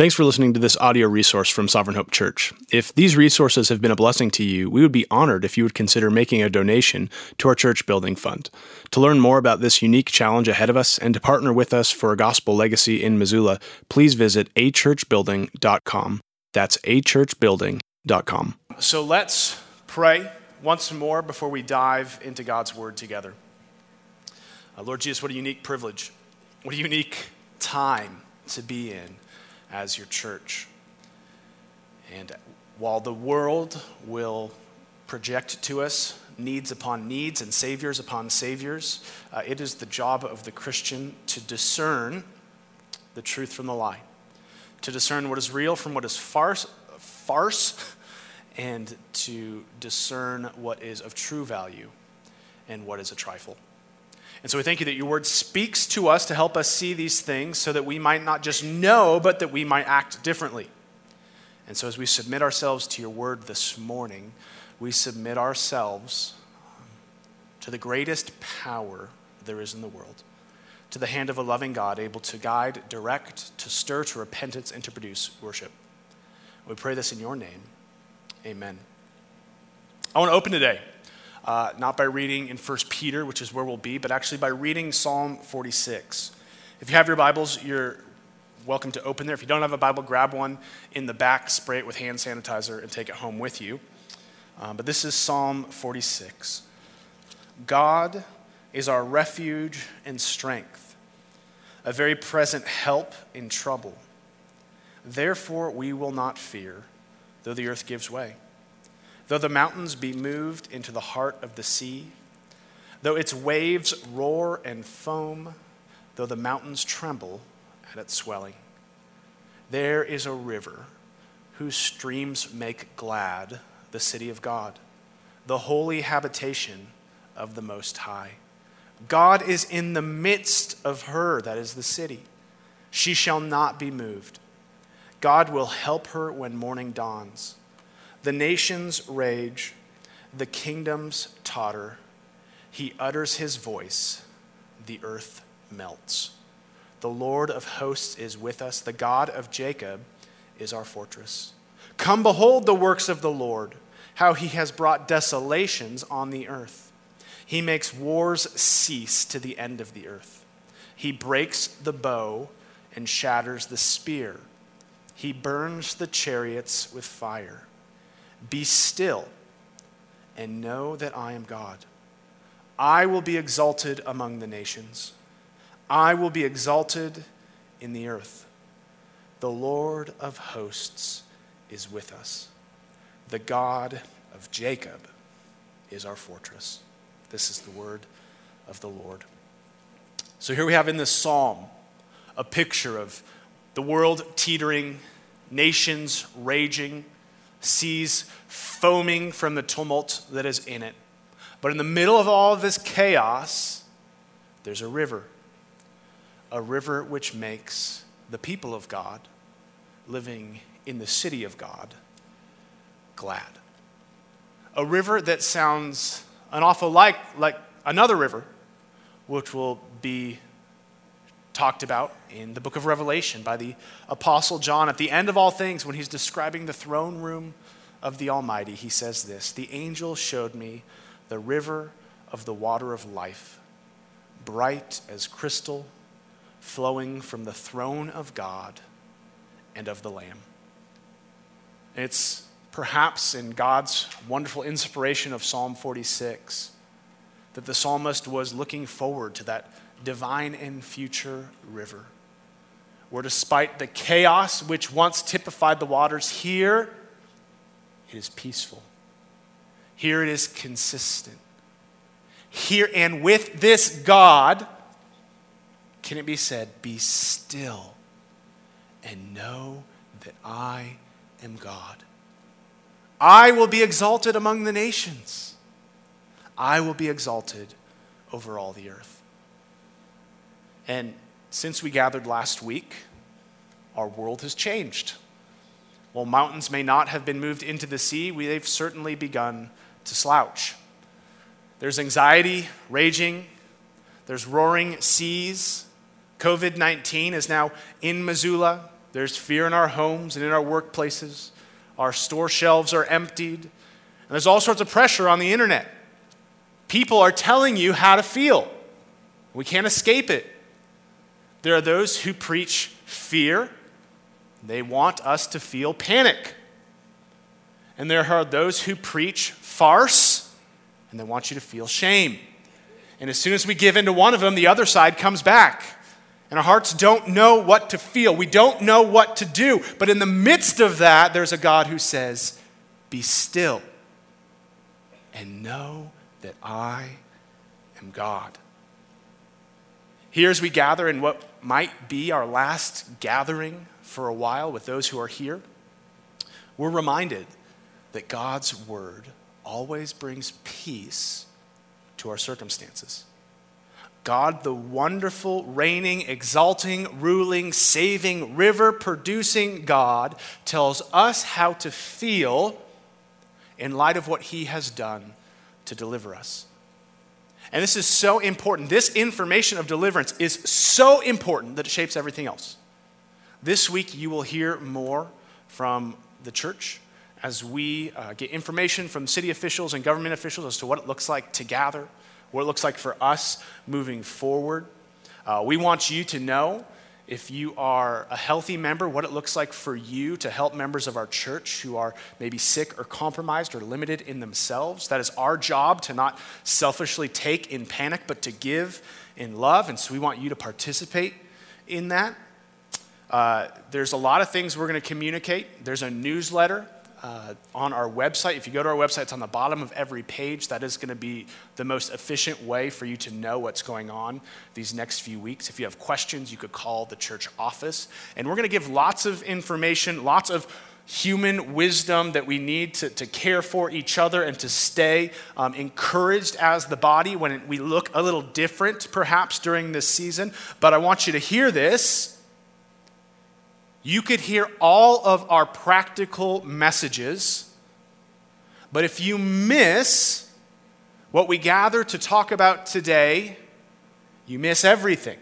Thanks for listening to this audio resource from Sovereign Hope Church. If these resources have been a blessing to you, we would be honored if you would consider making a donation to our church building fund. To learn more about this unique challenge ahead of us and to partner with us for a gospel legacy in Missoula, please visit achurchbuilding.com. That's achurchbuilding.com. So let's pray once more before we dive into God's word together. Uh, Lord Jesus, what a unique privilege. What a unique time to be in as your church. And while the world will project to us needs upon needs and saviors upon saviors, uh, it is the job of the Christian to discern the truth from the lie, to discern what is real from what is farce, farce and to discern what is of true value and what is a trifle. And so we thank you that your word speaks to us to help us see these things so that we might not just know, but that we might act differently. And so as we submit ourselves to your word this morning, we submit ourselves to the greatest power there is in the world, to the hand of a loving God able to guide, direct, to stir to repentance, and to produce worship. We pray this in your name. Amen. I want to open today uh, not by reading in 1 Peter, which is where we'll be, but actually by reading Psalm 46. If you have your Bibles, you're welcome to open there. If you don't have a Bible, grab one in the back, spray it with hand sanitizer, and take it home with you. Um, but this is Psalm 46. God is our refuge and strength, a very present help in trouble. Therefore, we will not fear, though the earth gives way Though the mountains be moved into the heart of the sea, though its waves roar and foam, though the mountains tremble at its swelling, there is a river whose streams make glad the city of God, the holy habitation of the Most High. God is in the midst of her, that is the city. She shall not be moved. God will help her when morning dawns. The nations rage, the kingdoms totter. He utters his voice, the earth melts. The Lord of hosts is with us, the God of Jacob is our fortress. Come behold the works of the Lord, how he has brought desolations on the earth. He makes wars cease to the end of the earth. He breaks the bow and shatters the spear. He burns the chariots with fire. Be still and know that I am God. I will be exalted among the nations, I will be exalted in the earth. The Lord of hosts is with us. The God of Jacob is our fortress. This is the word of the Lord. So here we have in this psalm a picture of the world teetering, nations raging seas foaming from the tumult that is in it. But in the middle of all of this chaos, there's a river. A river which makes the people of God living in the city of God glad. A river that sounds an awful like, like another river, which will be talked about in the book of Revelation by the Apostle John. At the end of all things, when he's describing the throne room of the Almighty, he says this The angel showed me the river of the water of life, bright as crystal, flowing from the throne of God and of the Lamb. It's perhaps in God's wonderful inspiration of Psalm 46 that the psalmist was looking forward to that divine and future river, where despite the chaos which once typified the waters, here it is peaceful. Here it is consistent. Here and with this God, can it be said, Be still and know that I am God. I will be exalted among the nations. I will be exalted over all the earth. And since we gathered last week, our world has changed. While mountains may not have been moved into the sea, they've certainly begun to slouch. There's anxiety raging, there's roaring seas. COVID 19 is now in Missoula. There's fear in our homes and in our workplaces. Our store shelves are emptied. And there's all sorts of pressure on the internet. People are telling you how to feel. We can't escape it. There are those who preach fear, they want us to feel panic. And there are those who preach farce, and they want you to feel shame. And as soon as we give in to one of them, the other side comes back. And our hearts don't know what to feel. We don't know what to do. But in the midst of that, there's a God who says, Be still and know that I am God. Here, as we gather in what might be our last gathering for a while with those who are here, we're reminded that God's word always brings peace to our circumstances. God, the wonderful, reigning, exalting, ruling, saving, river producing God, tells us how to feel in light of what he has done to deliver us. And this is so important. This information of deliverance is so important that it shapes everything else. This week, you will hear more from the church as we uh, get information from city officials and government officials as to what it looks like to gather, what it looks like for us moving forward. Uh, we want you to know if you are a healthy member, what it looks like for you to help members of our church who are maybe sick or compromised or limited in themselves. That is our job to not selfishly take in panic, but to give in love. And so we want you to participate in that. Uh, there's a lot of things we're going to communicate. There's a newsletter uh, on our website. If you go to our website, it's on the bottom of every page. That is going to be the most efficient way for you to know what's going on these next few weeks. If you have questions, you could call the church office. And we're going to give lots of information, lots of human wisdom that we need to, to care for each other and to stay um, encouraged as the body when we look a little different, perhaps, during this season. But I want you to hear this you could hear all of our practical messages, but if you miss what we gather to talk about today, you miss everything.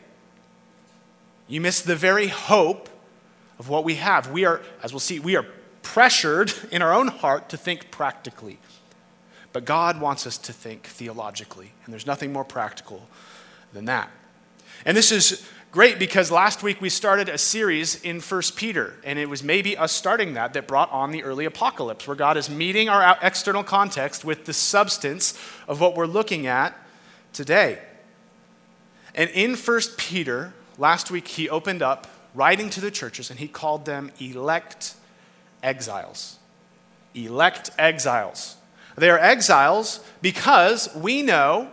You miss the very hope of what we have. We are, as we'll see, we are pressured in our own heart to think practically. But God wants us to think theologically, and there's nothing more practical than that. And this is great because last week we started a series in 1 Peter, and it was maybe us starting that that brought on the early apocalypse, where God is meeting our external context with the substance of what we're looking at today. And in 1 Peter, last week he opened up writing to the churches, and he called them elect exiles. Elect exiles. They are exiles because we know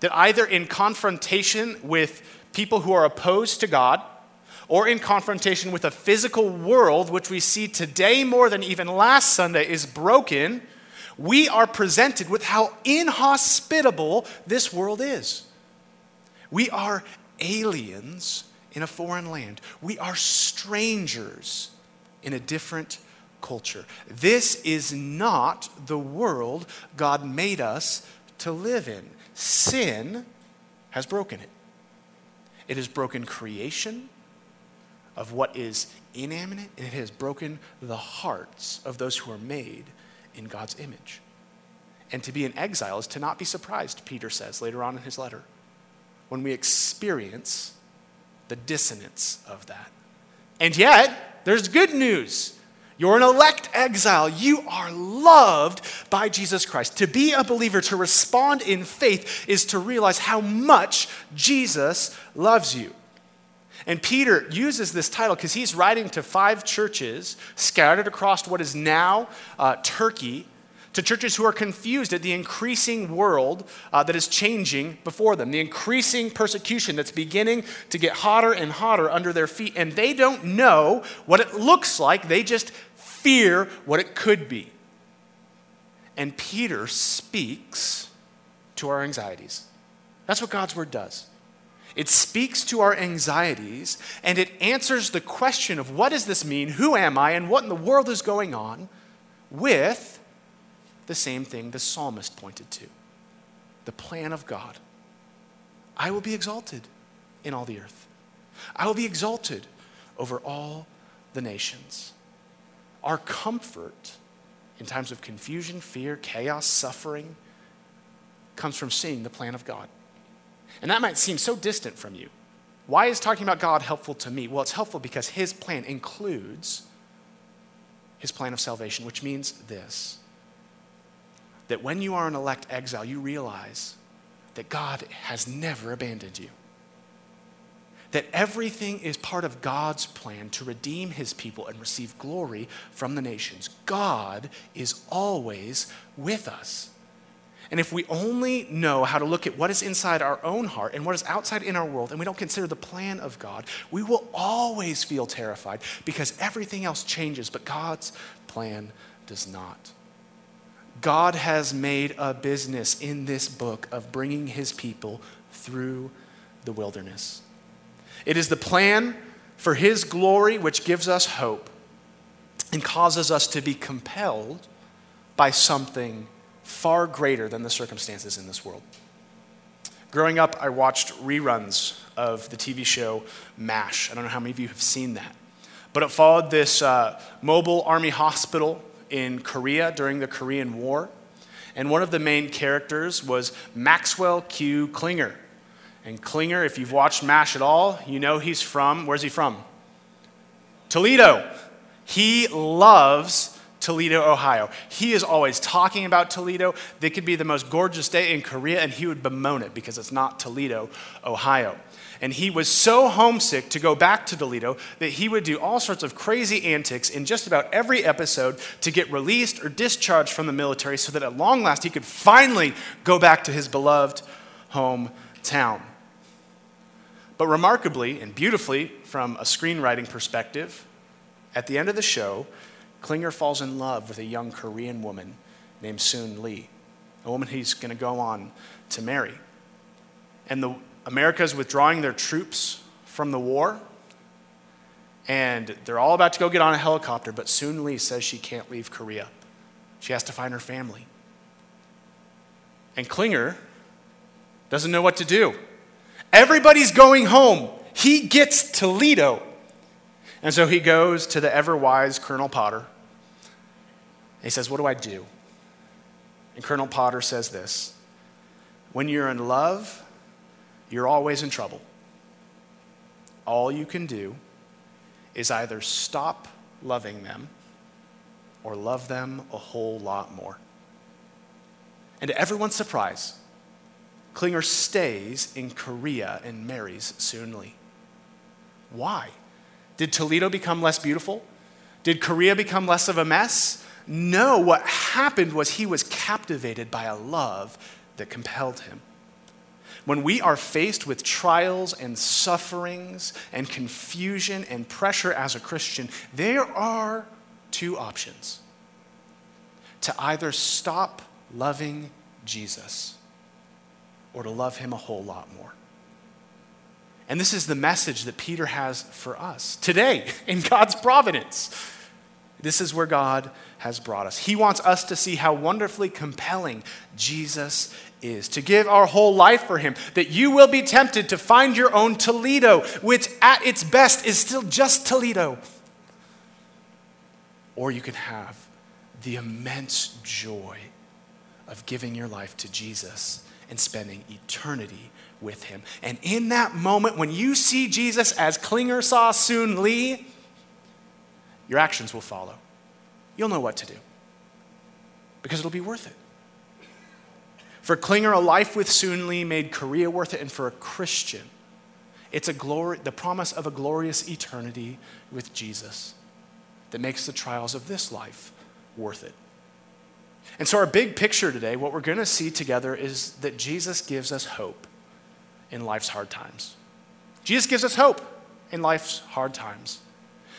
that either in confrontation with people who are opposed to God, or in confrontation with a physical world, which we see today more than even last Sunday is broken, we are presented with how inhospitable this world is. We are aliens in a foreign land, we are strangers in a different culture. This is not the world God made us to live in. Sin has broken it. It has broken creation of what is inanimate, and it has broken the hearts of those who are made in God's image. And to be in exile is to not be surprised, Peter says later on in his letter, when we experience the dissonance of that. And yet, there's good news. You're an elect exile. You are loved by Jesus Christ. To be a believer, to respond in faith, is to realize how much Jesus loves you. And Peter uses this title because he's writing to five churches scattered across what is now uh, Turkey, to churches who are confused at the increasing world uh, that is changing before them, the increasing persecution that's beginning to get hotter and hotter under their feet. And they don't know what it looks like, they just fear what it could be. And Peter speaks to our anxieties. That's what God's word does. It speaks to our anxieties and it answers the question of what does this mean? Who am I? And what in the world is going on? With the same thing the psalmist pointed to the plan of God. I will be exalted in all the earth, I will be exalted over all the nations. Our comfort in times of confusion, fear, chaos, suffering comes from seeing the plan of God. And that might seem so distant from you. Why is talking about God helpful to me? Well, it's helpful because his plan includes his plan of salvation, which means this that when you are an elect exile, you realize that God has never abandoned you. That everything is part of God's plan to redeem his people and receive glory from the nations. God is always with us. And if we only know how to look at what is inside our own heart and what is outside in our world, and we don't consider the plan of God, we will always feel terrified because everything else changes, but God's plan does not. God has made a business in this book of bringing his people through the wilderness. It is the plan for his glory which gives us hope and causes us to be compelled by something far greater than the circumstances in this world. Growing up, I watched reruns of the TV show MASH. I don't know how many of you have seen that. But it followed this uh, mobile army hospital in Korea during the Korean War. And one of the main characters was Maxwell Q. Klinger. And Klinger, if you've watched MASH at all, you know he's from, where's he from? Toledo. He loves Toledo, Ohio. He is always talking about Toledo. They could be the most gorgeous day in Korea, and he would bemoan it because it's not Toledo, Ohio. And he was so homesick to go back to Toledo that he would do all sorts of crazy antics in just about every episode to get released or discharged from the military so that at long last he could finally go back to his beloved hometown. But remarkably and beautifully, from a screenwriting perspective, at the end of the show, Klinger falls in love with a young Korean woman named Soon Lee, a woman he's going to go on to marry. And the, America is withdrawing their troops from the war, and they're all about to go get on a helicopter, but Soon Lee says she can't leave Korea. She has to find her family. And Klinger doesn't know what to do. Everybody's going home. He gets Toledo. And so he goes to the ever wise Colonel Potter he says, What do I do? And Colonel Potter says this When you're in love, you're always in trouble. All you can do is either stop loving them or love them a whole lot more. And to everyone's surprise, Klinger stays in Korea and marries Soon Lee. Why? Did Toledo become less beautiful? Did Korea become less of a mess? No, what happened was he was captivated by a love that compelled him. When we are faced with trials and sufferings and confusion and pressure as a Christian, there are two options to either stop loving Jesus or to love him a whole lot more. And this is the message that Peter has for us today in God's providence. This is where God has brought us. He wants us to see how wonderfully compelling Jesus is, to give our whole life for Him, that you will be tempted to find your own Toledo, which at its best is still just Toledo. Or you can have the immense joy of giving your life to Jesus and spending eternity with Him. And in that moment, when you see Jesus as Klinger saw Soon Lee, your actions will follow. You'll know what to do because it'll be worth it. For Klinger, a life with Soon Lee made Korea worth it, and for a Christian, it's a glory, the promise of a glorious eternity with Jesus that makes the trials of this life worth it. And so, our big picture today, what we're going to see together is that Jesus gives us hope in life's hard times. Jesus gives us hope in life's hard times.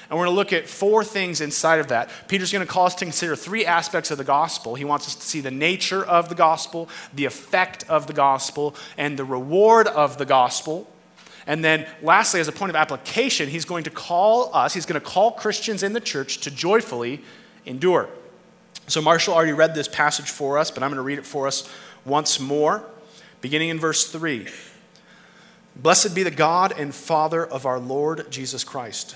And we're going to look at four things inside of that. Peter's going to call us to consider three aspects of the gospel. He wants us to see the nature of the gospel, the effect of the gospel, and the reward of the gospel. And then, lastly, as a point of application, he's going to call us, he's going to call Christians in the church to joyfully endure. So, Marshall already read this passage for us, but I'm going to read it for us once more, beginning in verse 3. Blessed be the God and Father of our Lord Jesus Christ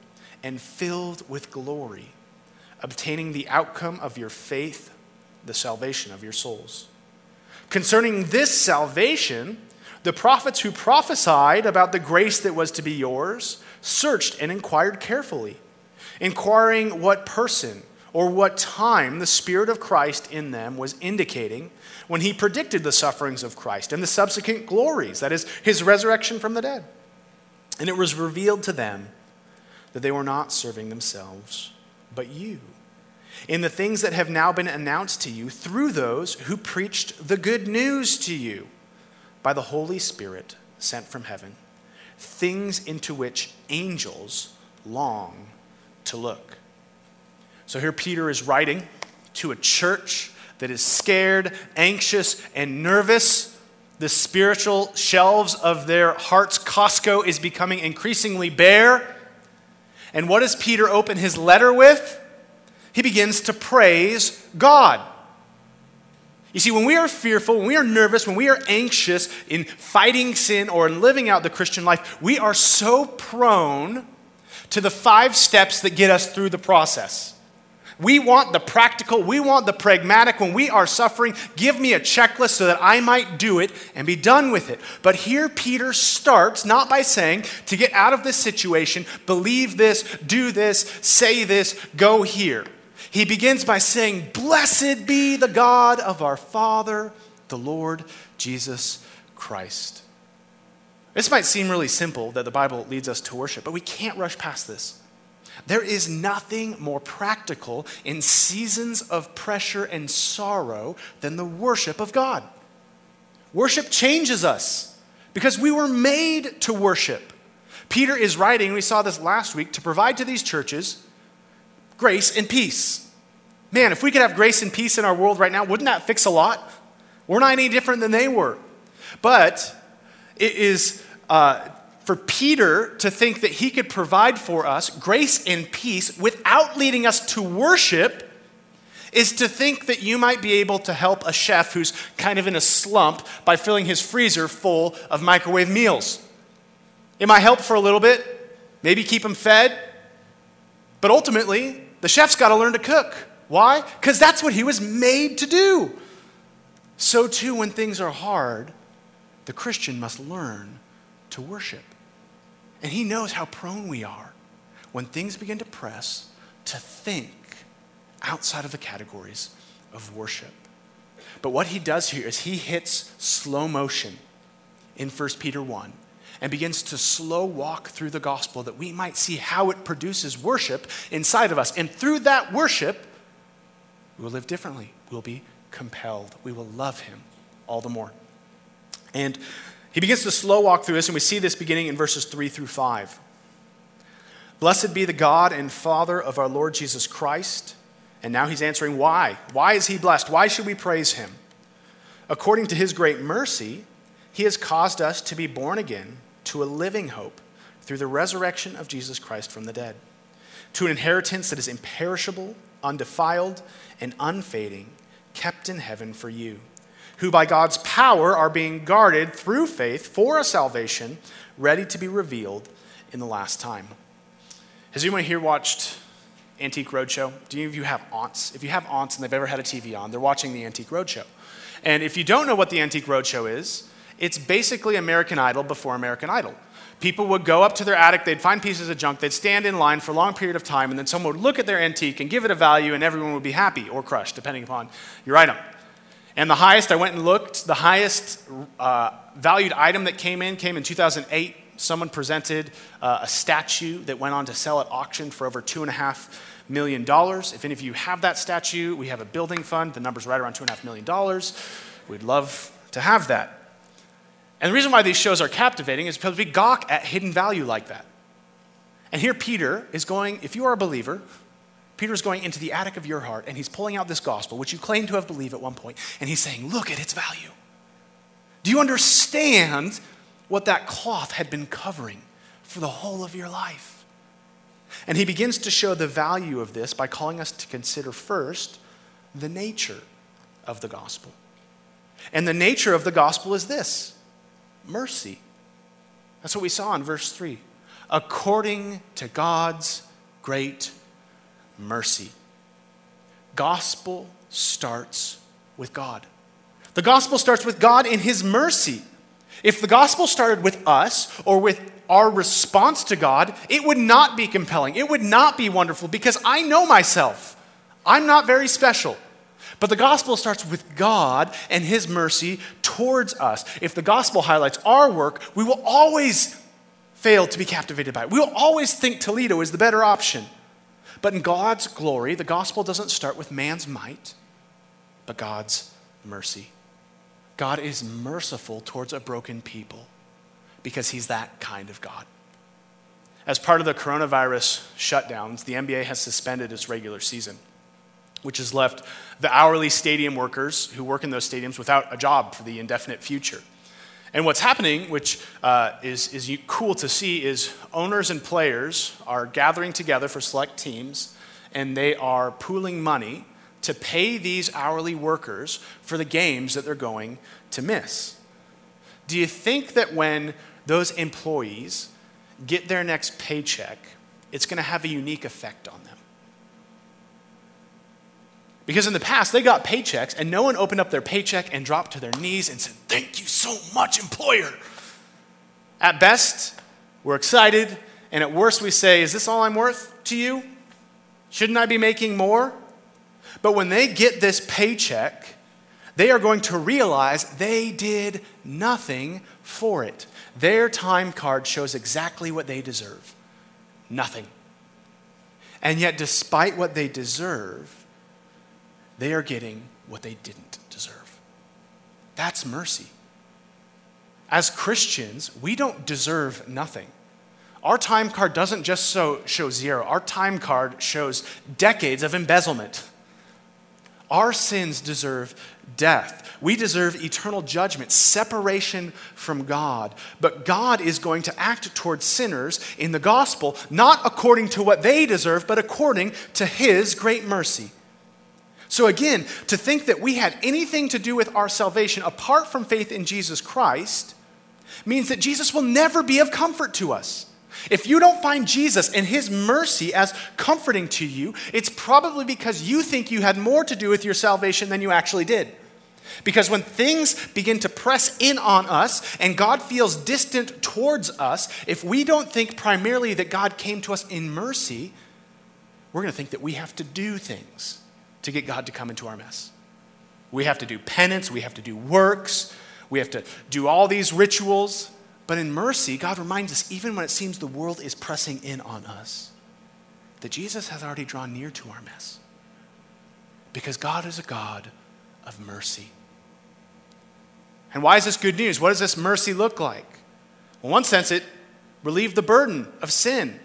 and filled with glory, obtaining the outcome of your faith, the salvation of your souls. Concerning this salvation, the prophets who prophesied about the grace that was to be yours searched and inquired carefully, inquiring what person or what time the Spirit of Christ in them was indicating when he predicted the sufferings of Christ and the subsequent glories, that is, his resurrection from the dead. And it was revealed to them that they were not serving themselves, but you, in the things that have now been announced to you through those who preached the good news to you by the Holy Spirit sent from heaven, things into which angels long to look. So here Peter is writing to a church that is scared, anxious, and nervous. The spiritual shelves of their heart's Costco is becoming increasingly bare. And what does Peter open his letter with? He begins to praise God. You see, when we are fearful, when we are nervous, when we are anxious in fighting sin or in living out the Christian life, we are so prone to the five steps that get us through the process. We want the practical, we want the pragmatic. When we are suffering, give me a checklist so that I might do it and be done with it. But here Peter starts not by saying, to get out of this situation, believe this, do this, say this, go here. He begins by saying, Blessed be the God of our Father, the Lord Jesus Christ. This might seem really simple that the Bible leads us to worship, but we can't rush past this. There is nothing more practical in seasons of pressure and sorrow than the worship of God. Worship changes us because we were made to worship. Peter is writing, we saw this last week, to provide to these churches grace and peace. Man, if we could have grace and peace in our world right now, wouldn't that fix a lot? We're not any different than they were. But it is uh, for Peter to think that he could provide for us grace and peace without leading us to worship is to think that you might be able to help a chef who's kind of in a slump by filling his freezer full of microwave meals. It might help for a little bit, maybe keep him fed, but ultimately, the chef's got to learn to cook. Why? Because that's what he was made to do. So, too, when things are hard, the Christian must learn to worship. And He knows how prone we are when things begin to press to think outside of the categories of worship. But what He does here is He hits slow motion in 1 Peter 1 and begins to slow walk through the gospel that we might see how it produces worship inside of us. And through that worship, we will live differently. We'll be compelled. We will love Him all the more. And he begins to slow walk through this, and we see this beginning in verses 3 through 5. Blessed be the God and Father of our Lord Jesus Christ. And now he's answering why. Why is he blessed? Why should we praise him? According to his great mercy, he has caused us to be born again to a living hope through the resurrection of Jesus Christ from the dead, to an inheritance that is imperishable, undefiled, and unfading, kept in heaven for you who by God's power are being guarded through faith for a salvation ready to be revealed in the last time. Has anyone here watched Antique Roadshow? Do any of you have aunts? If you have aunts and they've ever had a TV on, they're watching the Antique Roadshow. And if you don't know what the Antique Roadshow is, it's basically American Idol before American Idol. People would go up to their attic, they'd find pieces of junk, they'd stand in line for a long period of time, and then someone would look at their antique and give it a value, and everyone would be happy or crushed, depending upon your item. And the highest, I went and looked, the highest uh, valued item that came in came in 2008. Someone presented uh, a statue that went on to sell at auction for over two and a half million dollars. If any of you have that statue, we have a building fund. The number's right around two and a half million dollars. We'd love to have that. And the reason why these shows are captivating is because we gawk at hidden value like that. And here Peter is going, if you are a believer, Peter is going into the attic of your heart and he's pulling out this gospel, which you claim to have believed at one point, and he's saying, Look at its value. Do you understand what that cloth had been covering for the whole of your life? And he begins to show the value of this by calling us to consider first the nature of the gospel. And the nature of the gospel is this mercy. That's what we saw in verse 3. According to God's great mercy. Gospel starts with God. The gospel starts with God in His mercy. If the gospel started with us or with our response to God, it would not be compelling. It would not be wonderful because I know myself. I'm not very special. But the gospel starts with God and His mercy towards us. If the gospel highlights our work, we will always fail to be captivated by it. We will always think Toledo is the better option. But in God's glory, the gospel doesn't start with man's might, but God's mercy. God is merciful towards a broken people because He's that kind of God. As part of the coronavirus shutdowns, the NBA has suspended its regular season which has left the hourly stadium workers who work in those stadiums without a job for the indefinite future. And what's happening, which uh, is, is cool to see, is owners and players are gathering together for select teams and they are pooling money to pay these hourly workers for the games that they're going to miss. Do you think that when those employees get their next paycheck, it's going to have a unique effect on them? Because in the past, they got paychecks and no one opened up their paycheck and dropped to their knees and said, Thank you so much, employer. At best, we're excited, and at worst, we say, Is this all I'm worth to you? Shouldn't I be making more? But when they get this paycheck, they are going to realize they did nothing for it. Their time card shows exactly what they deserve nothing. And yet, despite what they deserve, they are getting what they didn't deserve. That's mercy. As Christians, we don't deserve nothing. Our time card doesn't just show, show zero, our time card shows decades of embezzlement. Our sins deserve death. We deserve eternal judgment, separation from God. But God is going to act towards sinners in the gospel, not according to what they deserve, but according to His great mercy. So, again, to think that we had anything to do with our salvation apart from faith in Jesus Christ means that Jesus will never be of comfort to us. If you don't find Jesus and his mercy as comforting to you, it's probably because you think you had more to do with your salvation than you actually did. Because when things begin to press in on us and God feels distant towards us, if we don't think primarily that God came to us in mercy, we're going to think that we have to do things to get God to come into our mess. We have to do penance, we have to do works, we have to do all these rituals. But in mercy, God reminds us, even when it seems the world is pressing in on us, that Jesus has already drawn near to our mess. Because God is a God of mercy. And why is this good news? What does this mercy look like? Well, in one sense, it relieved the burden of sin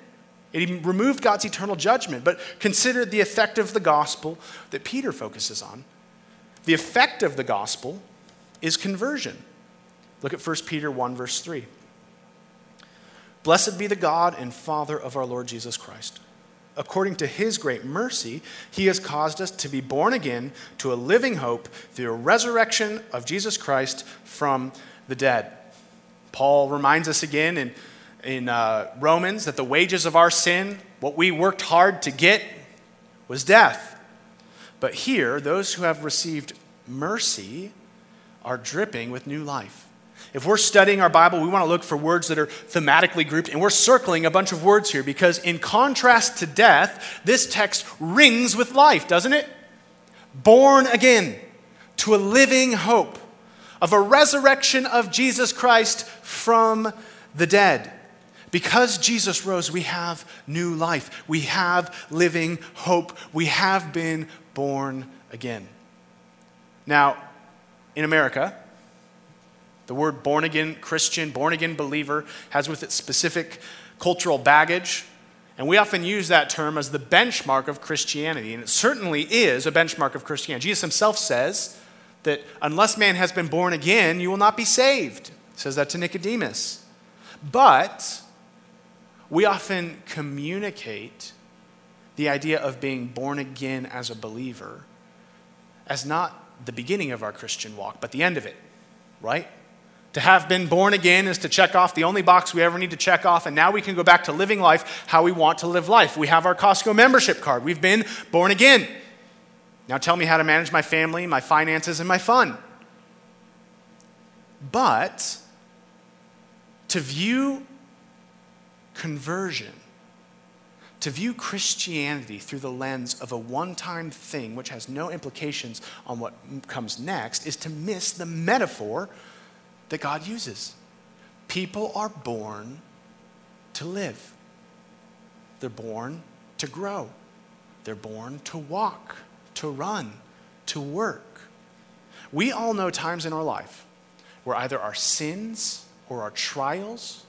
it removed God's eternal judgment. But consider the effect of the gospel that Peter focuses on. The effect of the gospel is conversion. Look at 1 Peter 1, verse 3. Blessed be the God and Father of our Lord Jesus Christ. According to his great mercy, he has caused us to be born again to a living hope through a resurrection of Jesus Christ from the dead. Paul reminds us again in in uh, Romans that the wages of our sin, what we worked hard to get, was death. But here, those who have received mercy are dripping with new life. If we're studying our Bible, we want to look for words that are thematically grouped, and we're circling a bunch of words here because, in contrast to death, this text rings with life, doesn't it? Born again to a living hope of a resurrection of Jesus Christ from the dead. Because Jesus rose, we have new life. We have living hope. We have been born again. Now, in America, the word born again Christian, born again believer, has with it specific cultural baggage. And we often use that term as the benchmark of Christianity. And it certainly is a benchmark of Christianity. Jesus himself says that unless man has been born again, you will not be saved. He says that to Nicodemus. But we often communicate the idea of being born again as a believer as not the beginning of our Christian walk, but the end of it, right? To have been born again is to check off the only box we ever need to check off, and now we can go back to living life how we want to live life. We have our Costco membership card. We've been born again. Now tell me how to manage my family, my finances, and my fun. But to view conversion, to view Christianity through the lens of a one time thing which has no implications on what comes next, is to miss the metaphor that God uses. People are born to live, they're born to grow, they're born to walk, to run, to work. We all know times in our life where either our sins or our trials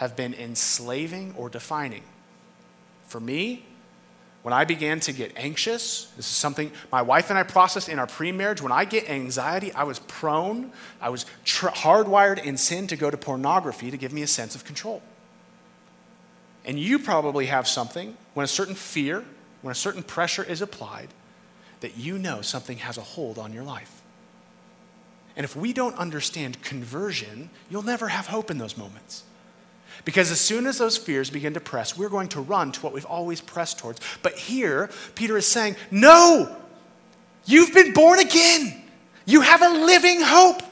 have been enslaving or defining. For me, when I began to get anxious, this is something my wife and I processed in our pre marriage. When I get anxiety, I was prone, I was tr- hardwired in sin to go to pornography to give me a sense of control. And you probably have something when a certain fear, when a certain pressure is applied, that you know something has a hold on your life. And if we don't understand conversion, you'll never have hope in those moments. Because as soon as those fears begin to press, we're going to run to what we've always pressed towards. But here, Peter is saying, No, you've been born again. You have a living hope.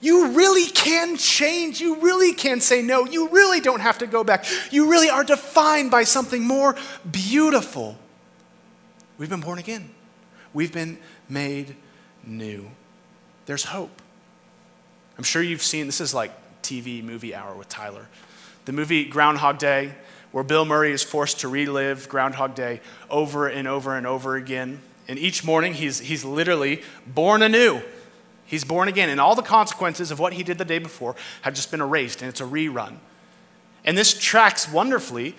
You really can change. You really can say no. You really don't have to go back. You really are defined by something more beautiful. We've been born again, we've been made new. There's hope. I'm sure you've seen this is like TV movie hour with Tyler. The movie Groundhog Day, where Bill Murray is forced to relive Groundhog Day over and over and over again. And each morning, he's, he's literally born anew. He's born again. And all the consequences of what he did the day before have just been erased, and it's a rerun. And this tracks wonderfully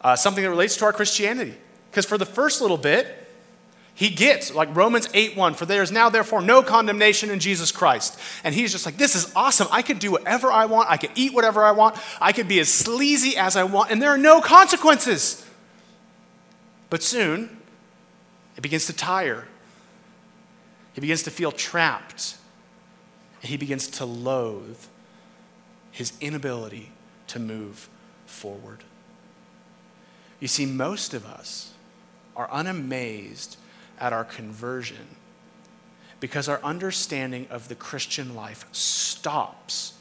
uh, something that relates to our Christianity. Because for the first little bit, he gets, like Romans 8 1, for there is now therefore no condemnation in Jesus Christ. And he's just like, this is awesome. I could do whatever I want. I could eat whatever I want. I could be as sleazy as I want, and there are no consequences. But soon, it begins to tire. He begins to feel trapped. And he begins to loathe his inability to move forward. You see, most of us are unamazed at our conversion because our understanding of the Christian life stops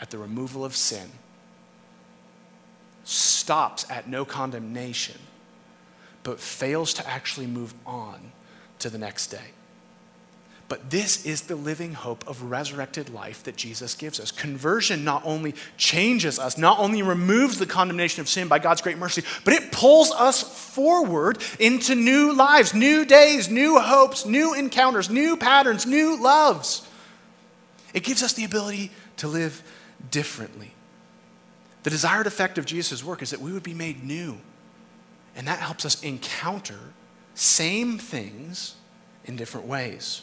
at the removal of sin, stops at no condemnation, but fails to actually move on to the next day. But this is the living hope of resurrected life that Jesus gives us. Conversion not only changes us, not only removes the condemnation of sin by God's great mercy, but it pulls us forward into new lives, new days, new hopes, new encounters, new patterns, new loves. It gives us the ability to live differently. The desired effect of Jesus' work is that we would be made new. And that helps us encounter same things in different ways.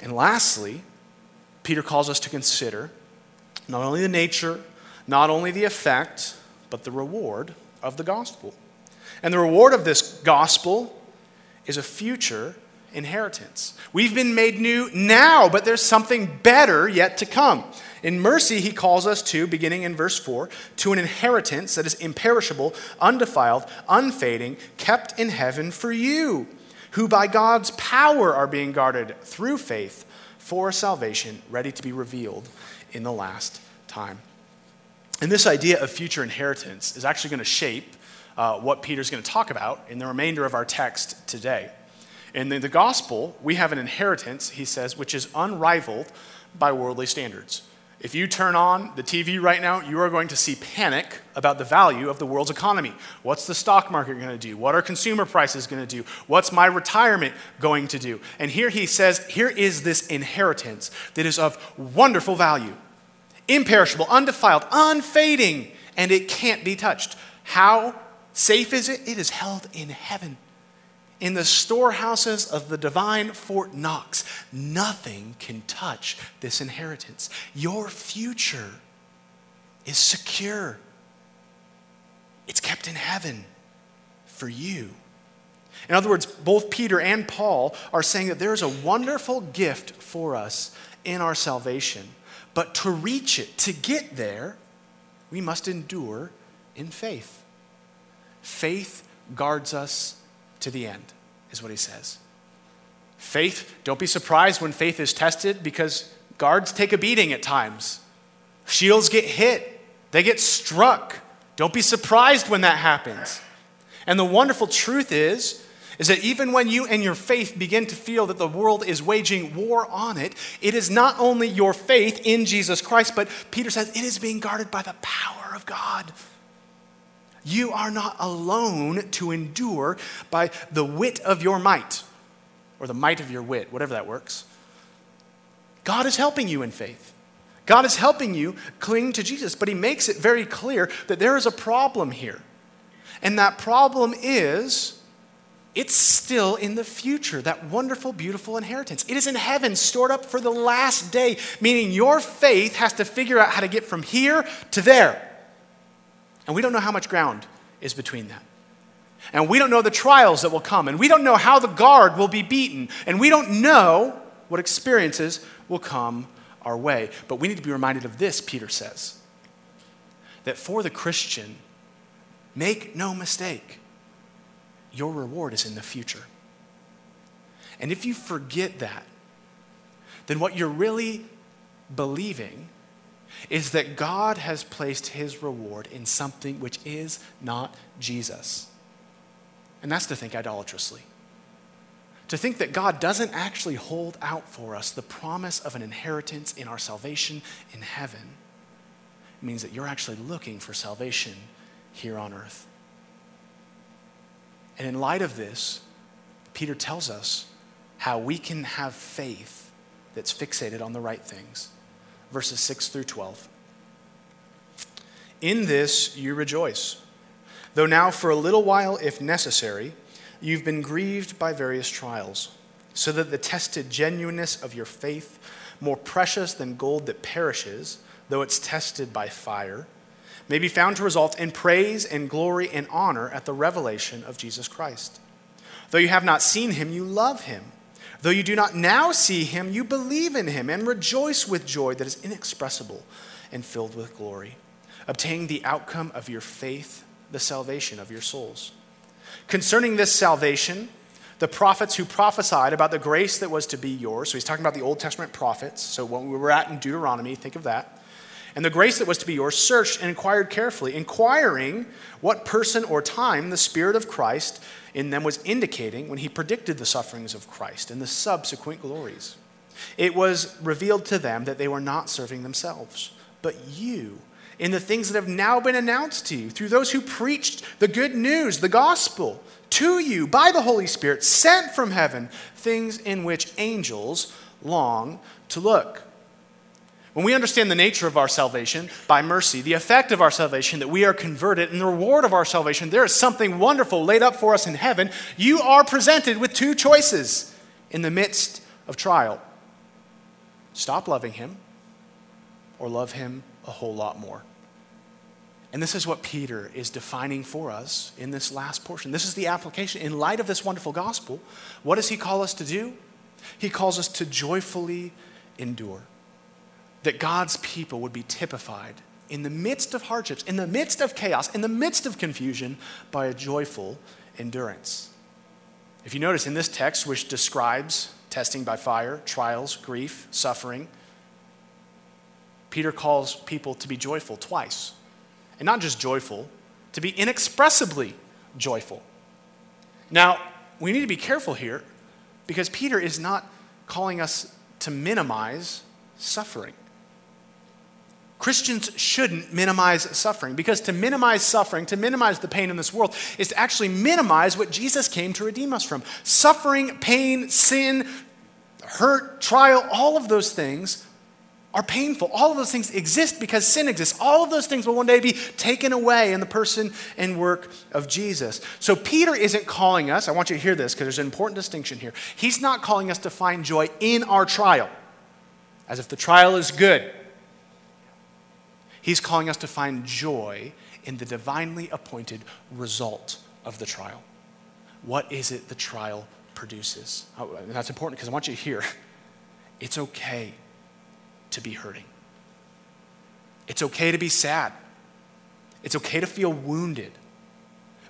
And lastly, Peter calls us to consider not only the nature, not only the effect, but the reward of the gospel. And the reward of this gospel is a future inheritance. We've been made new now, but there's something better yet to come. In mercy, he calls us to, beginning in verse 4, to an inheritance that is imperishable, undefiled, unfading, kept in heaven for you who by God's power are being guarded through faith for salvation ready to be revealed in the last time. And this idea of future inheritance is actually going to shape uh, what Peter's going to talk about in the remainder of our text today. In the, the gospel, we have an inheritance, he says, which is unrivaled by worldly standards. If you turn on the TV right now, you are going to see panic about the value of the world's economy. What's the stock market going to do? What are consumer prices going to do? What's my retirement going to do? And here he says, here is this inheritance that is of wonderful value, imperishable, undefiled, unfading, and it can't be touched. How safe is it? It is held in heaven in the storehouses of the divine Fort Knox. Nothing can touch this inheritance. Your future is secure, it's kept in heaven for you. In other words, both Peter and Paul are saying that there is a wonderful gift for us in our salvation. But to reach it, to get there, we must endure in faith. Faith guards us to the end, is what he says. Faith, don't be surprised when faith is tested because guards take a beating at times. Shields get hit, they get struck. Don't be surprised when that happens. And the wonderful truth is, is that even when you and your faith begin to feel that the world is waging war on it, it is not only your faith in Jesus Christ, but Peter says it is being guarded by the power of God. You are not alone to endure by the wit of your might, or the might of your wit, whatever that works. God is helping you in faith. God is helping you cling to Jesus, but He makes it very clear that there is a problem here. And that problem is it's still in the future, that wonderful, beautiful inheritance. It is in heaven, stored up for the last day, meaning your faith has to figure out how to get from here to there. And we don't know how much ground is between that. And we don't know the trials that will come. And we don't know how the guard will be beaten. And we don't know what experiences will come our way. But we need to be reminded of this, Peter says that for the Christian, make no mistake, your reward is in the future. And if you forget that, then what you're really believing is that God has placed his reward in something which is not Jesus. And that's to think idolatrously. To think that God doesn't actually hold out for us the promise of an inheritance in our salvation in heaven means that you're actually looking for salvation here on earth. And in light of this, Peter tells us how we can have faith that's fixated on the right things verses 6 through 12. In this you rejoice, though now for a little while, if necessary, you've been grieved by various trials, so that the tested genuineness of your faith, more precious than gold that perishes, though it's tested by fire, may be found to result in praise and glory and honor at the revelation of Jesus Christ. Though you have not seen him, you love him. Though you do not now see him, you believe in him and rejoice with joy that is inexpressible and filled with glory, obtaining the outcome of your faith, the salvation of your souls. Concerning this salvation, the prophets who prophesied about the grace that was to be yours, so he's talking about the Old Testament prophets, so when we were at in Deuteronomy, think of that. And the grace that was to be yours searched and inquired carefully, inquiring what person or time the Spirit of Christ in them was indicating when he predicted the sufferings of Christ and the subsequent glories. It was revealed to them that they were not serving themselves, but you, in the things that have now been announced to you through those who preached the good news, the gospel, to you by the Holy Spirit, sent from heaven, things in which angels long to look. When we understand the nature of our salvation by mercy, the effect of our salvation, that we are converted, and the reward of our salvation, there is something wonderful laid up for us in heaven. You are presented with two choices in the midst of trial stop loving Him or love Him a whole lot more. And this is what Peter is defining for us in this last portion. This is the application. In light of this wonderful gospel, what does he call us to do? He calls us to joyfully endure that God's people would be typified in the midst of hardships, in the midst of chaos, in the midst of confusion, by a joyful endurance. If you notice in this text, which describes testing by fire, trials, grief, suffering. Peter calls people to be joyful twice. And not just joyful, to be inexpressibly joyful. Now, we need to be careful here because Peter is not calling us to minimize suffering. Christians shouldn't minimize suffering because to minimize suffering, to minimize the pain in this world, is to actually minimize what Jesus came to redeem us from. Suffering, pain, sin, hurt, trial, all of those things are painful. All of those things exist because sin exists. All of those things will one day be taken away in the person and work of Jesus. So Peter isn't calling us, I want you to hear this because there's an important distinction here. He's not calling us to find joy in our trial, as if the trial is good. He's calling us to find joy in the divinely appointed result of the trial. What is it the trial produces? Oh, and that's important because I want you to hear it's okay to be hurting. It's okay to be sad. It's okay to feel wounded.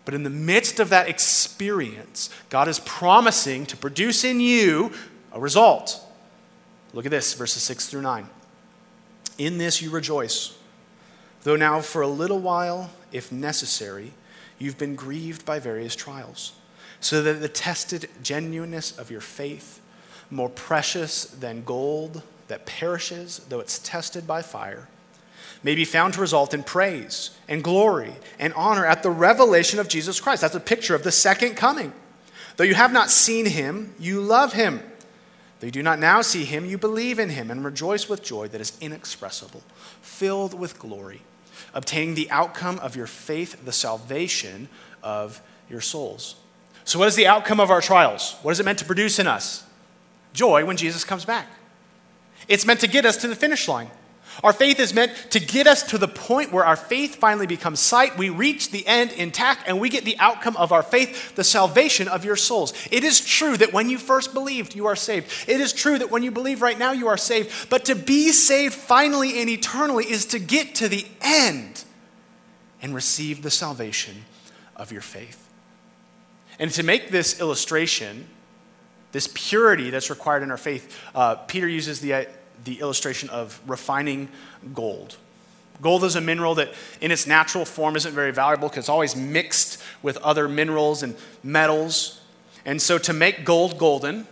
But in the midst of that experience, God is promising to produce in you a result. Look at this, verses 6 through 9. In this you rejoice Though now, for a little while, if necessary, you've been grieved by various trials, so that the tested genuineness of your faith, more precious than gold that perishes, though it's tested by fire, may be found to result in praise and glory and honor at the revelation of Jesus Christ. That's a picture of the second coming. Though you have not seen him, you love him. Though you do not now see him, you believe in him and rejoice with joy that is inexpressible, filled with glory obtaining the outcome of your faith, the salvation of your souls. So, what is the outcome of our trials? What is it meant to produce in us? Joy when Jesus comes back. It's meant to get us to the finish line. Our faith is meant to get us to the point where our faith finally becomes sight. We reach the end intact and we get the outcome of our faith, the salvation of your souls. It is true that when you first believed, you are saved. It is true that when you believe right now, you are saved. But to be saved finally and eternally is to get to the end and receive the salvation of your faith. And to make this illustration, this purity that's required in our faith, uh, Peter uses the the illustration of refining gold. Gold is a mineral that, in its natural form, isn't very valuable because it's always mixed with other minerals and metals. And so, to make gold golden,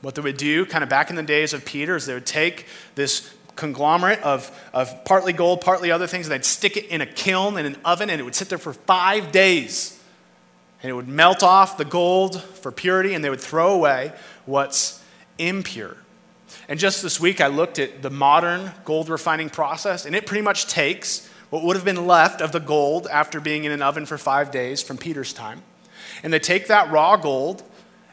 what they would do, kind of back in the days of Peter, is they would take this conglomerate of, of partly gold, partly other things, and they'd stick it in a kiln in an oven, and it would sit there for five days. And it would melt off the gold for purity, and they would throw away what's impure. And just this week, I looked at the modern gold refining process, and it pretty much takes what would have been left of the gold after being in an oven for five days from Peter's time. And they take that raw gold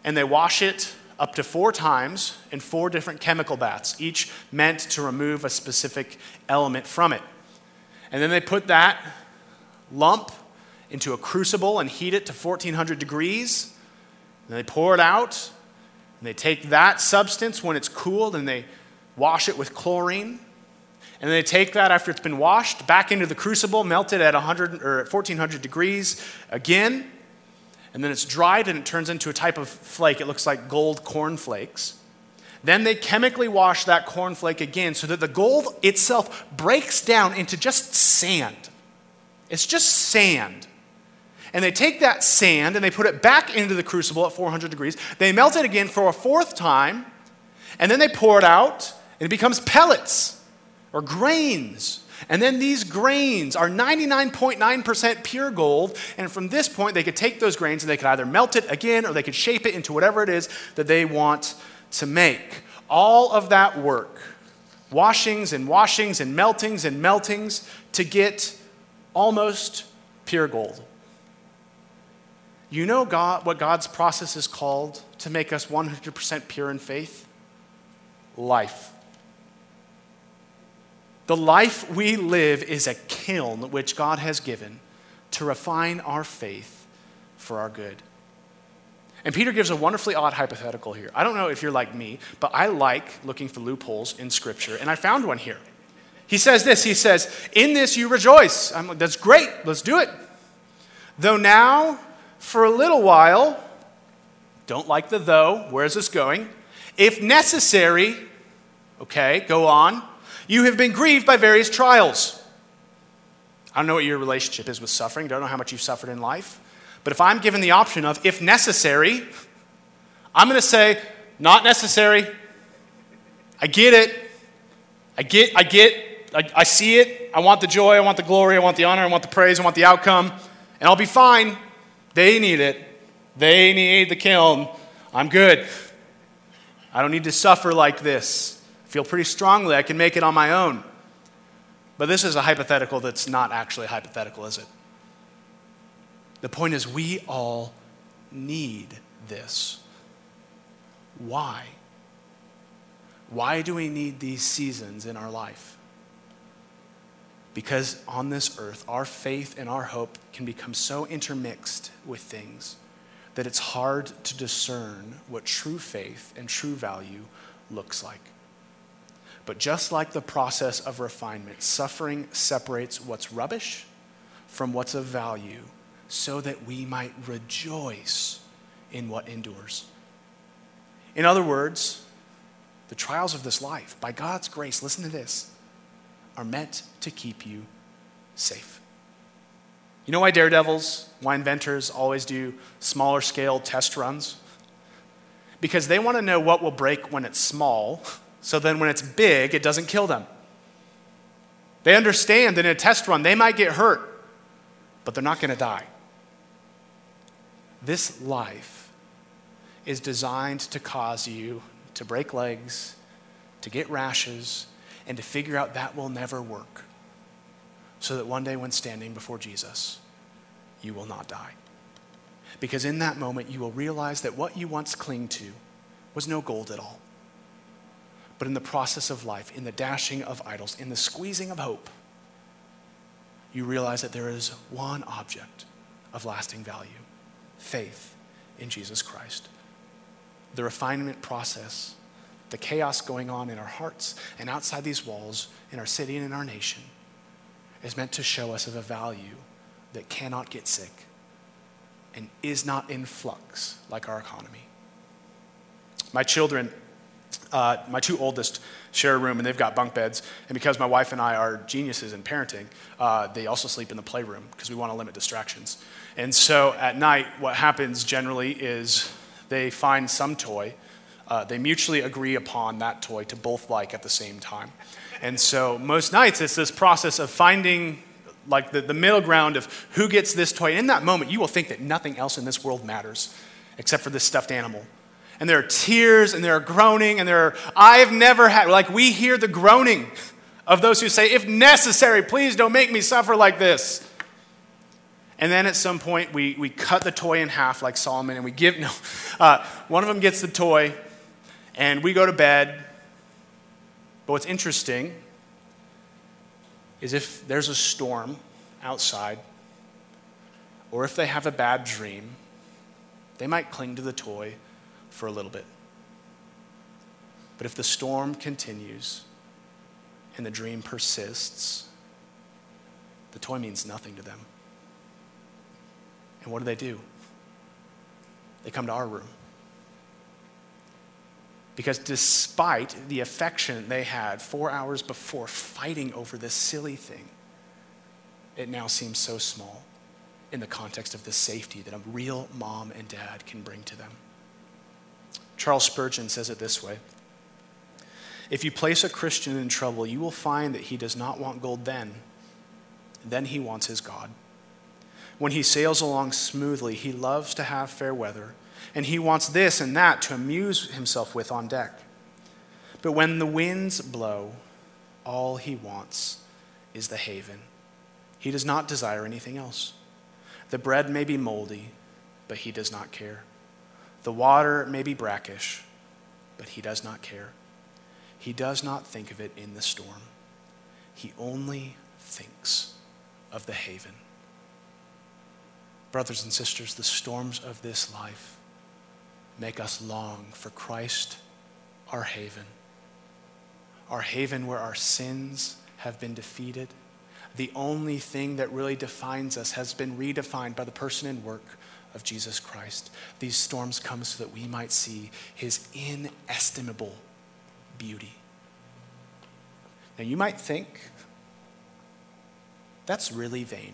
and they wash it up to four times in four different chemical baths, each meant to remove a specific element from it. And then they put that lump into a crucible and heat it to 1400 degrees. And they pour it out and they take that substance when it's cooled and they wash it with chlorine. And they take that after it's been washed back into the crucible, melted at 100 or at 1400 degrees again. And then it's dried and it turns into a type of flake. It looks like gold corn flakes. Then they chemically wash that corn flake again so that the gold itself breaks down into just sand. It's just sand and they take that sand and they put it back into the crucible at 400 degrees. They melt it again for a fourth time, and then they pour it out, and it becomes pellets or grains. And then these grains are 99.9% pure gold. And from this point, they could take those grains and they could either melt it again or they could shape it into whatever it is that they want to make. All of that work, washings and washings and meltings and meltings to get almost pure gold. You know God, what God's process is called to make us 100% pure in faith? Life. The life we live is a kiln which God has given to refine our faith for our good. And Peter gives a wonderfully odd hypothetical here. I don't know if you're like me, but I like looking for loopholes in Scripture, and I found one here. He says this He says, In this you rejoice. I'm That's great, let's do it. Though now for a little while, don't like the though, where is this going? If necessary, okay, go on, you have been grieved by various trials. I don't know what your relationship is with suffering, don't know how much you've suffered in life. But if I'm given the option of if necessary, I'm going to say, not necessary. I get it. I get, I get, I, I see it. I want the joy, I want the glory, I want the honor, I want the praise, I want the outcome, and I'll be fine. They need it. They need the kiln. I'm good. I don't need to suffer like this. I feel pretty strongly I can make it on my own. But this is a hypothetical that's not actually hypothetical, is it? The point is, we all need this. Why? Why do we need these seasons in our life? Because on this earth, our faith and our hope can become so intermixed with things that it's hard to discern what true faith and true value looks like. But just like the process of refinement, suffering separates what's rubbish from what's of value so that we might rejoice in what endures. In other words, the trials of this life, by God's grace, listen to this, are meant to keep you safe. You know why daredevils, why inventors always do smaller scale test runs? Because they want to know what will break when it's small so then when it's big, it doesn't kill them. They understand that in a test run, they might get hurt, but they're not going to die. This life is designed to cause you to break legs, to get rashes, and to figure out that will never work. So that one day, when standing before Jesus, you will not die. Because in that moment, you will realize that what you once clinged to was no gold at all. But in the process of life, in the dashing of idols, in the squeezing of hope, you realize that there is one object of lasting value faith in Jesus Christ. The refinement process, the chaos going on in our hearts and outside these walls, in our city and in our nation, is meant to show us of a value that cannot get sick and is not in flux like our economy. My children uh, my two oldest share a room and they've got bunk beds. And because my wife and I are geniuses in parenting, uh, they also sleep in the playroom because we want to limit distractions. And so at night, what happens generally is they find some toy. Uh, they mutually agree upon that toy to both like at the same time. And so most nights, it's this process of finding like the, the middle ground of who gets this toy. And in that moment, you will think that nothing else in this world matters except for this stuffed animal and there are tears and there are groaning and there are, I've never had, like we hear the groaning of those who say, if necessary, please don't make me suffer like this. And then at some point, we, we cut the toy in half like Solomon and we give, no, uh, one of them gets the toy and we go to bed. But what's interesting is if there's a storm outside or if they have a bad dream, they might cling to the toy for a little bit. But if the storm continues and the dream persists, the toy means nothing to them. And what do they do? They come to our room. Because despite the affection they had four hours before fighting over this silly thing, it now seems so small in the context of the safety that a real mom and dad can bring to them. Charles Spurgeon says it this way If you place a Christian in trouble, you will find that he does not want gold then. Then he wants his God. When he sails along smoothly, he loves to have fair weather, and he wants this and that to amuse himself with on deck. But when the winds blow, all he wants is the haven. He does not desire anything else. The bread may be moldy, but he does not care. The water may be brackish, but he does not care. He does not think of it in the storm. He only thinks of the haven. Brothers and sisters, the storms of this life make us long for Christ, our haven. Our haven where our sins have been defeated. The only thing that really defines us has been redefined by the person and work of Jesus Christ. These storms come so that we might see his inestimable beauty. Now, you might think that's really vain.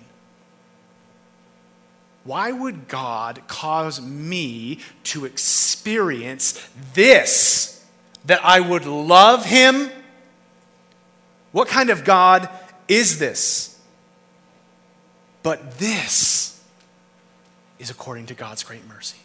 Why would God cause me to experience this? That I would love Him? What kind of God is this? But this is according to God's great mercy.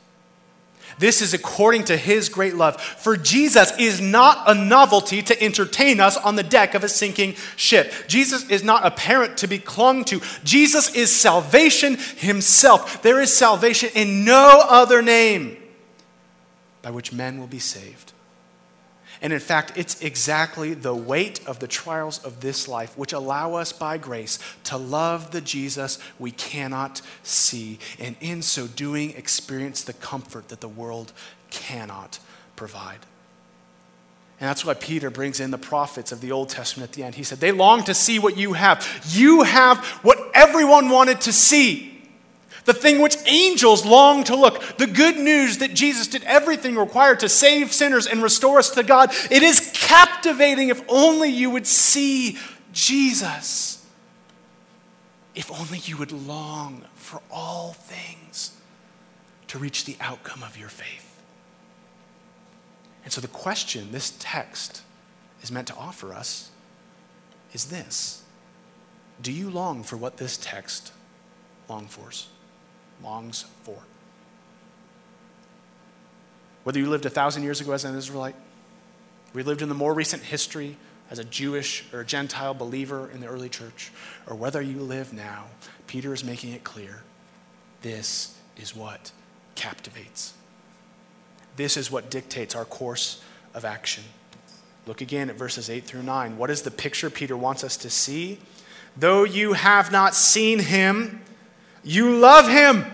This is according to his great love. For Jesus is not a novelty to entertain us on the deck of a sinking ship. Jesus is not a parent to be clung to. Jesus is salvation himself. There is salvation in no other name by which men will be saved. And in fact, it's exactly the weight of the trials of this life which allow us by grace to love the Jesus we cannot see, and in so doing, experience the comfort that the world cannot provide. And that's why Peter brings in the prophets of the Old Testament at the end. He said, They long to see what you have. You have what everyone wanted to see the thing which angels long to look, the good news that Jesus did everything required to save sinners and restore us to God. It is captivating if only you would see Jesus. If only you would long for all things to reach the outcome of your faith. And so, the question this text is meant to offer us is this Do you long for what this text longs for? Longs for. Whether you lived a thousand years ago as an Israelite, we lived in the more recent history as a Jewish or a Gentile believer in the early church, or whether you live now, Peter is making it clear this is what captivates. This is what dictates our course of action. Look again at verses 8 through 9. What is the picture Peter wants us to see? Though you have not seen him, you love him.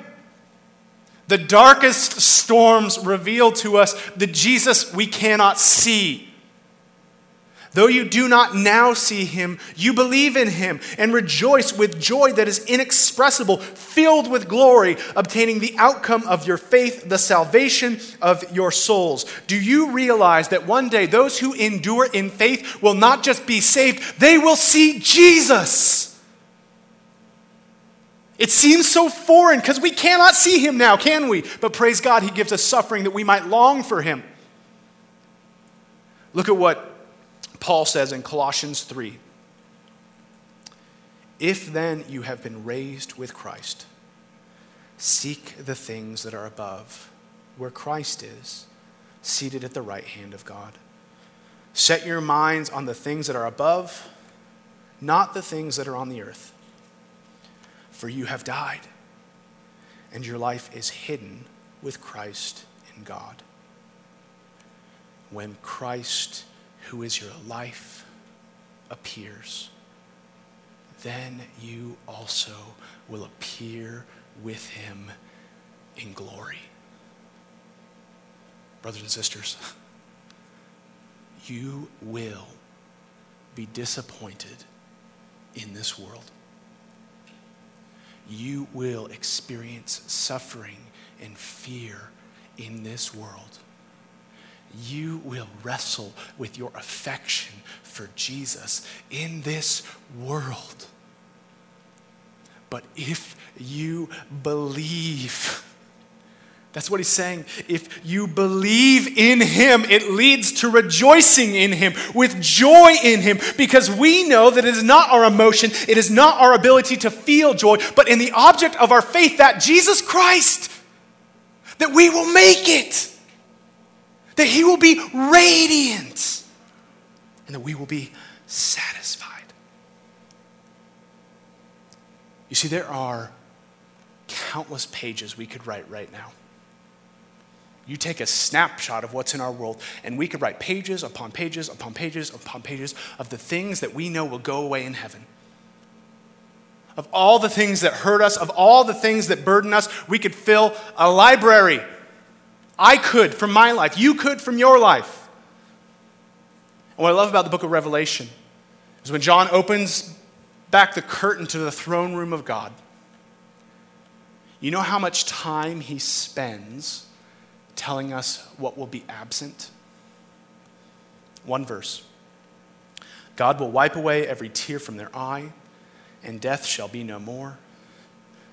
The darkest storms reveal to us the Jesus we cannot see. Though you do not now see him, you believe in him and rejoice with joy that is inexpressible, filled with glory, obtaining the outcome of your faith, the salvation of your souls. Do you realize that one day those who endure in faith will not just be saved, they will see Jesus? It seems so foreign because we cannot see him now, can we? But praise God, he gives us suffering that we might long for him. Look at what Paul says in Colossians 3. If then you have been raised with Christ, seek the things that are above, where Christ is, seated at the right hand of God. Set your minds on the things that are above, not the things that are on the earth for you have died, and your life is hidden with Christ in God. When Christ, who is your life, appears, then you also will appear with him in glory. Brothers and sisters, you will be disappointed in this world you will experience suffering and fear in this world. You will wrestle with your affection for Jesus in this world. But if you believe, that's what he's saying. If you believe in him, it leads to rejoicing in him, with joy in him, because we know that it is not our emotion, it is not our ability to feel joy, but in the object of our faith, that Jesus Christ, that we will make it, that he will be radiant, and that we will be satisfied. You see, there are countless pages we could write right now you take a snapshot of what's in our world, and we could write pages upon pages upon pages upon pages of the things that we know will go away in heaven. Of all the things that hurt us, of all the things that burden us, we could fill a library. I could from my life, you could from your life. And what I love about the book of Revelation is when John opens back the curtain to the throne room of God You know how much time he spends telling us what will be absent? One verse God will wipe away every tear from their eye, and death shall be no more.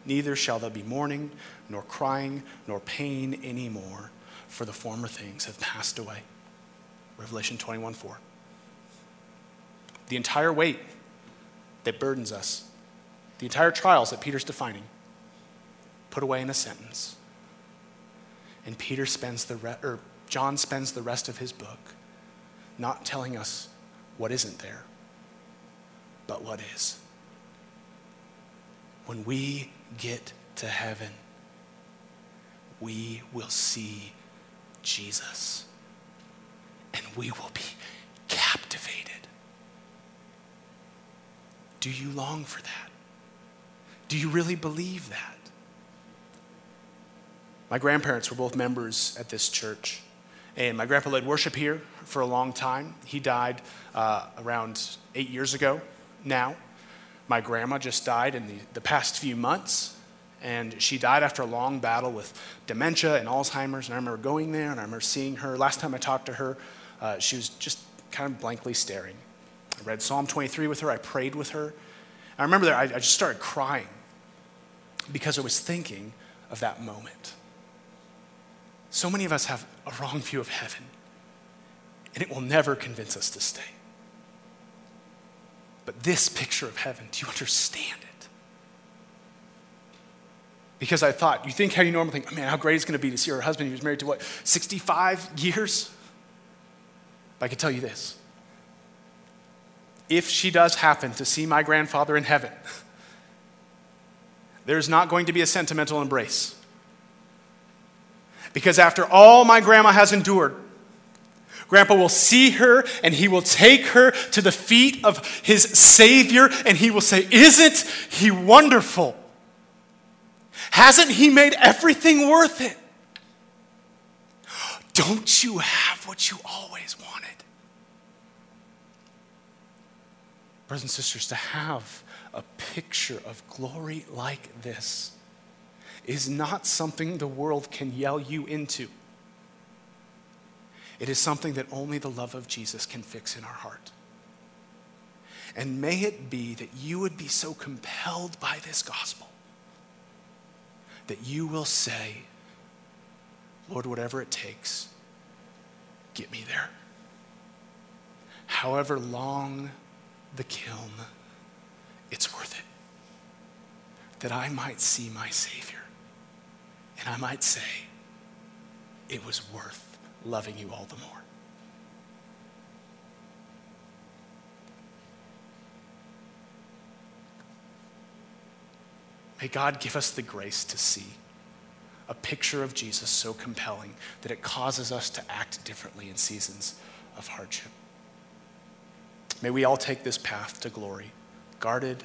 Neither shall there be mourning, nor crying, nor pain anymore, for the former things have passed away. Revelation 21 4. The entire weight that burdens us, the entire trials that Peter's defining, put away in a sentence. And Peter spends the re- or John spends the rest of his book not telling us what isn't there, but what is. When we get to heaven, we will see Jesus and we will be captivated. Do you long for that? Do you really believe that? My grandparents were both members at this church, and my grandpa led worship here for a long time. He died uh, around eight years ago now. My grandma just died in the, the past few months, and she died after a long battle with dementia and Alzheimer's. And I remember going there and I remember seeing her. Last time I talked to her, uh, she was just kind of blankly staring. I read Psalm 23 with her, I prayed with her. I remember that I, I just started crying because I was thinking of that moment. So many of us have a wrong view of heaven, and it will never convince us to stay. But this picture of heaven, do you understand it? Because I thought, you think how you normally think, oh, man, how great it's going to be to see her husband. He was married to what, 65 years? But I can tell you this if she does happen to see my grandfather in heaven, there's not going to be a sentimental embrace. Because after all my grandma has endured, Grandpa will see her and he will take her to the feet of his Savior and he will say, Isn't he wonderful? Hasn't he made everything worth it? Don't you have what you always wanted? Brothers and sisters, to have a picture of glory like this is not something the world can yell you into. It is something that only the love of Jesus can fix in our heart. And may it be that you would be so compelled by this gospel that you will say, Lord, whatever it takes, get me there. However long the kiln, it's worth it. That I might see my Savior and I might say, it was worth loving you all the more. May God give us the grace to see a picture of Jesus so compelling that it causes us to act differently in seasons of hardship. May we all take this path to glory, guarded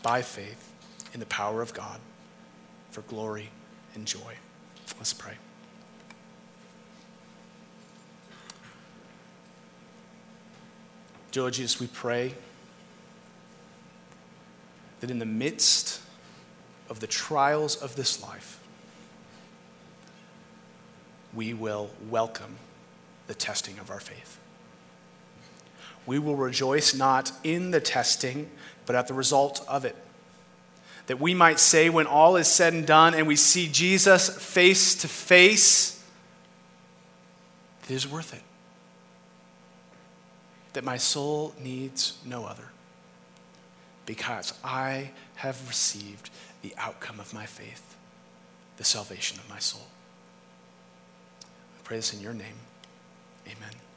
by faith in the power of God for glory and joy. Let's pray. Dear Lord Jesus, we pray that in the midst of the trials of this life, we will welcome the testing of our faith. We will rejoice not in the testing, but at the result of it. That we might say, when all is said and done, and we see Jesus face to face, it is worth it. That my soul needs no other, because I have received the outcome of my faith, the salvation of my soul. I pray this in your name. Amen.